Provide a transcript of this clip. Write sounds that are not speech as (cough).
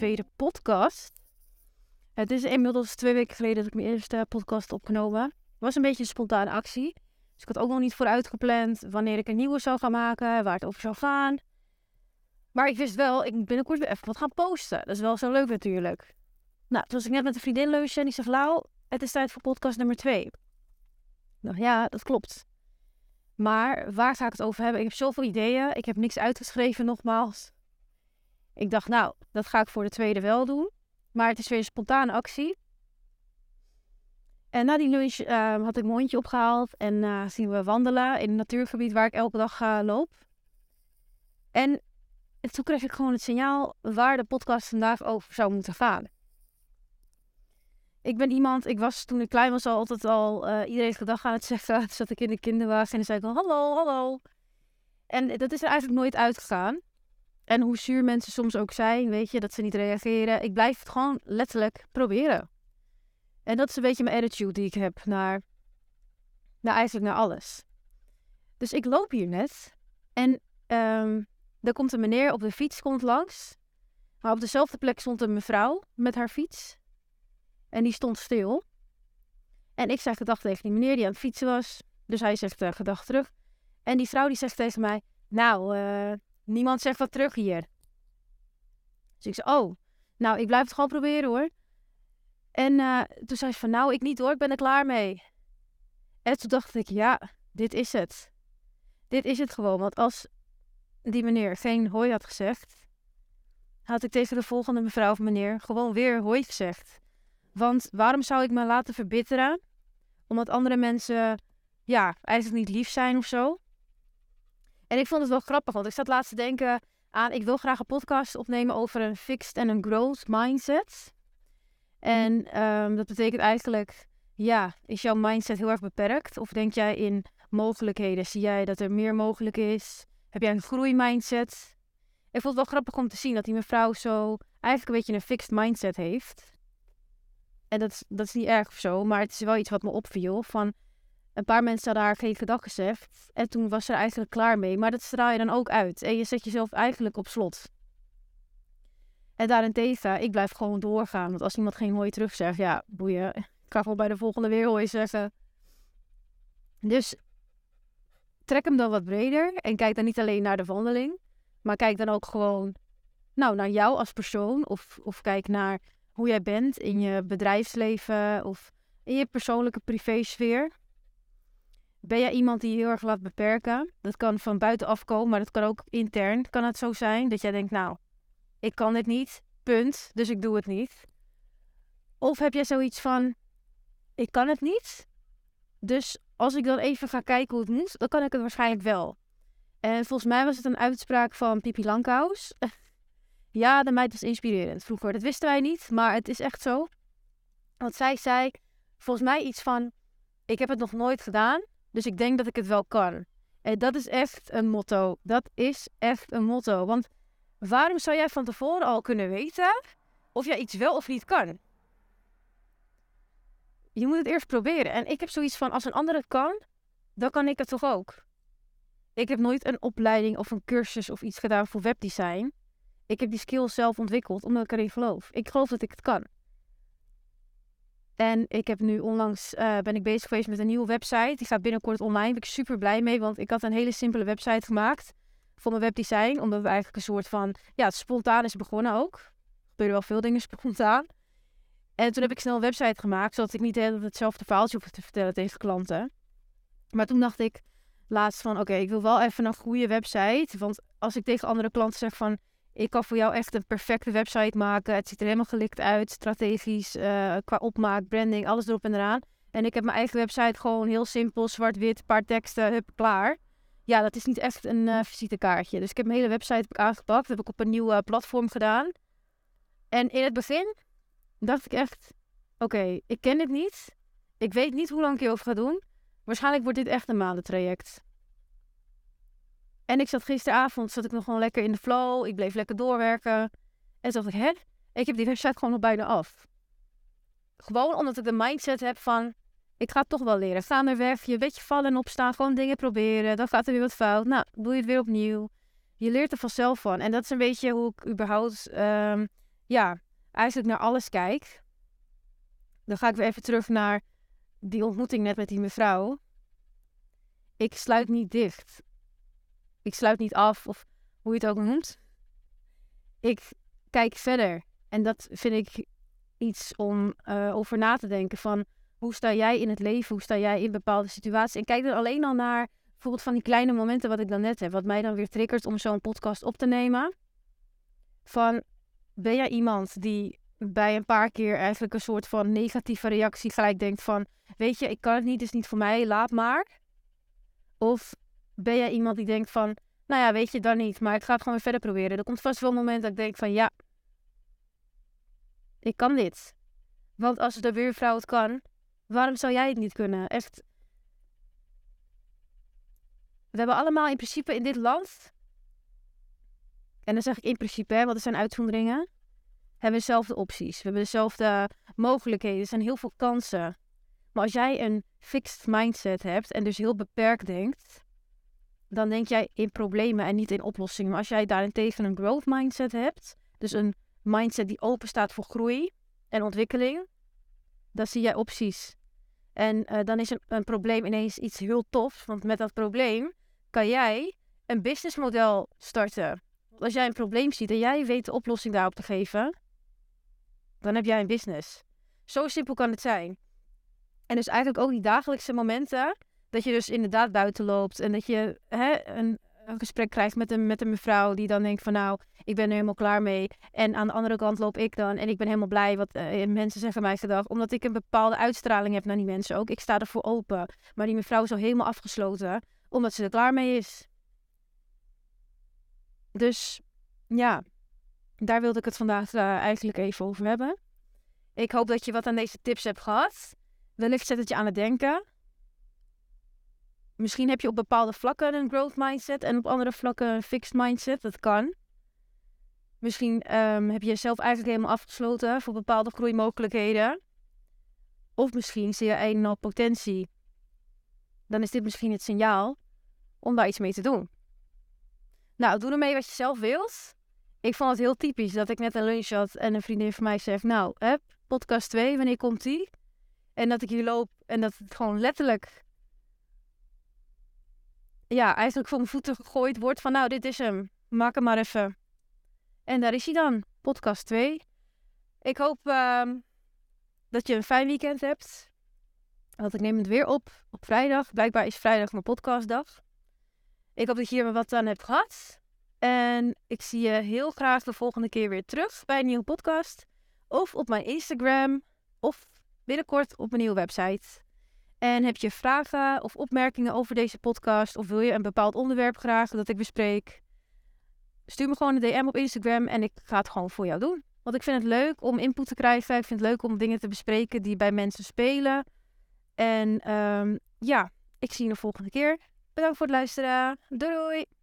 tweede podcast. Het is inmiddels twee weken geleden dat ik mijn eerste podcast opgenomen. Het was een beetje een spontane actie. Dus ik had ook nog niet vooruit gepland wanneer ik een nieuwe zou gaan maken, waar het over zou gaan. Maar ik wist wel, ik moet binnenkort weer even wat gaan posten. Dat is wel zo leuk natuurlijk. Nou, toen was ik net met een vriendin lunchen en die zei, Lau, het is tijd voor podcast nummer twee. Dacht, ja, dat klopt. Maar waar ga ik het over hebben? Ik heb zoveel ideeën. Ik heb niks uitgeschreven nogmaals. Ik dacht, nou, dat ga ik voor de tweede wel doen. Maar het is weer een spontane actie. En na die lunch uh, had ik mijn hondje opgehaald en uh, zien we wandelen in een natuurgebied waar ik elke dag uh, loop. En toen kreeg ik gewoon het signaal waar de podcast vandaag over zou moeten gaan. Ik ben iemand, ik was toen ik klein was al altijd al uh, iedereen gedag aan het zeggen. (laughs) Toen zat ik in de kinderwagen en dan zei ik al hallo, hallo. En dat is er eigenlijk nooit uitgegaan. En hoe zuur mensen soms ook zijn, weet je, dat ze niet reageren. Ik blijf het gewoon letterlijk proberen. En dat is een beetje mijn attitude die ik heb naar, naar eigenlijk naar alles. Dus ik loop hier net en um, er komt een meneer op de fiets komt langs. Maar op dezelfde plek stond een mevrouw met haar fiets. En die stond stil. En ik zeg gedag tegen die meneer die aan het fietsen was. Dus hij zegt uh, gedag terug. En die vrouw die zegt tegen mij, nou, uh, niemand zegt wat terug hier. Dus ik zei, oh, nou, ik blijf het gewoon proberen hoor. En uh, toen zei ze van, nou, ik niet hoor, ik ben er klaar mee. En toen dacht ik, ja, dit is het. Dit is het gewoon, want als die meneer geen hoi had gezegd, had ik tegen de volgende mevrouw of meneer gewoon weer hoi gezegd. Want waarom zou ik me laten verbitteren? Omdat andere mensen, ja, eigenlijk niet lief zijn of zo. En ik vond het wel grappig, want ik zat laatst te denken aan... ik wil graag een podcast opnemen over een fixed en een growth mindset. En um, dat betekent eigenlijk, ja, is jouw mindset heel erg beperkt? Of denk jij in mogelijkheden? Zie jij dat er meer mogelijk is? Heb jij een groeimindset? Ik vond het wel grappig om te zien dat die mevrouw zo eigenlijk een beetje een fixed mindset heeft. En dat is, dat is niet erg of zo, maar het is wel iets wat me opviel. Van een paar mensen hadden haar geen gedag gezegd. En toen was ze er eigenlijk klaar mee. Maar dat straal je dan ook uit. En je zet jezelf eigenlijk op slot. En daarentegen, ik blijf gewoon doorgaan. Want als iemand geen hooi terug zegt, ja, boeien. (laughs) Ik ga gewoon bij de volgende weer hooi zeggen. Dus trek hem dan wat breder. En kijk dan niet alleen naar de wandeling. Maar kijk dan ook gewoon nou, naar jou als persoon. Of, of kijk naar hoe jij bent in je bedrijfsleven of in je persoonlijke privésfeer. Ben jij iemand die je heel erg laat beperken? Dat kan van buitenaf komen, maar dat kan ook intern kan het zo zijn. Dat jij denkt, nou, ik kan dit niet, punt, dus ik doe het niet. Of heb jij zoiets van, ik kan het niet, dus als ik dan even ga kijken hoe het moet, dan kan ik het waarschijnlijk wel. En volgens mij was het een uitspraak van Pipi Langkous. (laughs) Ja, de meid was inspirerend vroeger. Dat wisten wij niet, maar het is echt zo. Want zij zei volgens mij iets van: Ik heb het nog nooit gedaan, dus ik denk dat ik het wel kan. En dat is echt een motto. Dat is echt een motto. Want waarom zou jij van tevoren al kunnen weten of jij iets wel of niet kan? Je moet het eerst proberen. En ik heb zoiets van: als een ander het kan, dan kan ik het toch ook. Ik heb nooit een opleiding of een cursus of iets gedaan voor webdesign. Ik heb die skills zelf ontwikkeld omdat ik erin geloof. Ik geloof dat ik het kan. En ik heb nu onlangs uh, ben ik bezig geweest met een nieuwe website. Die gaat binnenkort online. Daar ben ik super blij mee, want ik had een hele simpele website gemaakt voor mijn webdesign. Omdat we eigenlijk een soort van, ja, het spontaan is begonnen ook. Er gebeuren wel veel dingen (laughs) spontaan. En toen heb ik snel een website gemaakt, zodat ik niet hetzelfde verhaaltje hoef te vertellen tegen klanten. Maar toen dacht ik laatst van, oké, ik wil wel even een goede website. Want als ik tegen andere klanten zeg van, ik kan voor jou echt een perfecte website maken. Het ziet er helemaal gelikt uit, strategisch, uh, qua opmaak, branding, alles erop en eraan. En ik heb mijn eigen website gewoon heel simpel, zwart-wit, paar teksten, hup, klaar. Ja, dat is niet echt een uh, visitekaartje. Dus ik heb mijn hele website heb ik aangepakt. Dat heb ik op een nieuw platform gedaan. En in het begin dacht ik echt, oké, ik ken dit niet. Ik weet niet hoe lang ik hierover ga doen. Waarschijnlijk wordt dit echt een maandentraject. En ik zat gisteravond, zat ik nog gewoon lekker in de flow. Ik bleef lekker doorwerken. En toen dacht ik, hè? Ik heb die website gewoon nog bijna af. Gewoon omdat ik de mindset heb van, ik ga het toch wel leren. Ga er weg, je weet je vallen en opstaan, gewoon dingen proberen. Dan gaat er weer wat fout. Nou, doe je het weer opnieuw. Je leert er vanzelf van. En dat is een beetje hoe ik überhaupt um, ja, eigenlijk naar alles kijk. Dan ga ik weer even terug naar die ontmoeting net met die mevrouw. Ik sluit niet dicht. Ik sluit niet af, of hoe je het ook noemt. Ik kijk verder. En dat vind ik iets om uh, over na te denken. Van hoe sta jij in het leven? Hoe sta jij in bepaalde situaties? En kijk dan alleen al naar bijvoorbeeld van die kleine momenten wat ik dan net heb. Wat mij dan weer triggert om zo'n podcast op te nemen. Van ben jij iemand die bij een paar keer eigenlijk een soort van negatieve reactie gelijk denkt van... Weet je, ik kan het niet, is niet voor mij, laat maar. Of ben jij iemand die denkt van... Nou ja, weet je, dan niet, maar ik ga het gewoon weer verder proberen. Er komt vast wel een moment dat ik denk van ja, ik kan dit. Want als de buurvrouw het kan, waarom zou jij het niet kunnen? Echt. We hebben allemaal in principe in dit land. En dan zeg ik in principe, hè, want er zijn uitzonderingen. Hebben dezelfde opties. We hebben dezelfde mogelijkheden. Er zijn heel veel kansen. Maar als jij een fixed mindset hebt en dus heel beperkt denkt, dan denk jij in problemen en niet in oplossingen. Maar als jij daarentegen een growth mindset hebt, dus een mindset die open staat voor groei en ontwikkeling, dan zie jij opties. En uh, dan is een, een, probleem ineens iets heel tofs, want met dat probleem kan jij een businessmodel starten. Als jij een probleem ziet en jij weet de oplossing daarop te geven, dan heb jij een business. Zo simpel kan het zijn. En dus eigenlijk ook die dagelijkse momenten, dat je dus inderdaad buiten loopt en dat je hè, een, een gesprek krijgt met een, met een mevrouw die dan denkt van nou, ik ben er helemaal klaar mee. En aan de andere kant loop ik dan en ik ben helemaal blij wat uh, mensen zeggen mij gedag. Omdat ik een bepaalde uitstraling heb naar die mensen ook. Ik sta ervoor open. Maar die mevrouw is al helemaal afgesloten, omdat ze er klaar mee is. Dus ja, daar wilde ik het vandaag uh, eigenlijk even over hebben. Ik hoop dat je wat aan deze tips hebt gehad. Wellicht zet het je aan het denken. Misschien heb je op bepaalde vlakken een growth mindset en op andere vlakken een fixed mindset. Dat kan. Misschien um, heb je jezelf eigenlijk helemaal afgesloten voor bepaalde groeimogelijkheden. Of misschien zie je een al potentie. Dan is dit misschien het signaal om daar iets mee te doen. Nou, doe ermee wat je zelf wilt. Ik vond het heel typisch dat ik net een lunch had en een vriendin van mij zegt: Nou, hè, podcast 2, wanneer komt die? En dat ik hier loop en dat het gewoon letterlijk ja, eigenlijk voor mijn voeten gegooid wordt van nou, dit is hem. Maak hem maar even. En daar is hij dan, podcast 2. Ik hoop uh, dat je een fijn weekend hebt. Want ik neem het weer op op vrijdag. Blijkbaar is vrijdag mijn podcastdag. Ik hoop dat je hier wat aan hebt gehad. En ik zie je heel graag de volgende keer weer terug bij een nieuwe podcast. Of op mijn Instagram. Of binnenkort op mijn nieuwe website. En heb je vragen of opmerkingen over deze podcast? Of wil je een bepaald onderwerp graag dat ik bespreek? Stuur me gewoon een DM op Instagram en ik ga het gewoon voor jou doen. Want ik vind het leuk om input te krijgen. Ik vind het leuk om dingen te bespreken die bij mensen spelen. En um, ja, ik zie je de volgende keer. Bedankt voor het luisteren. Doei!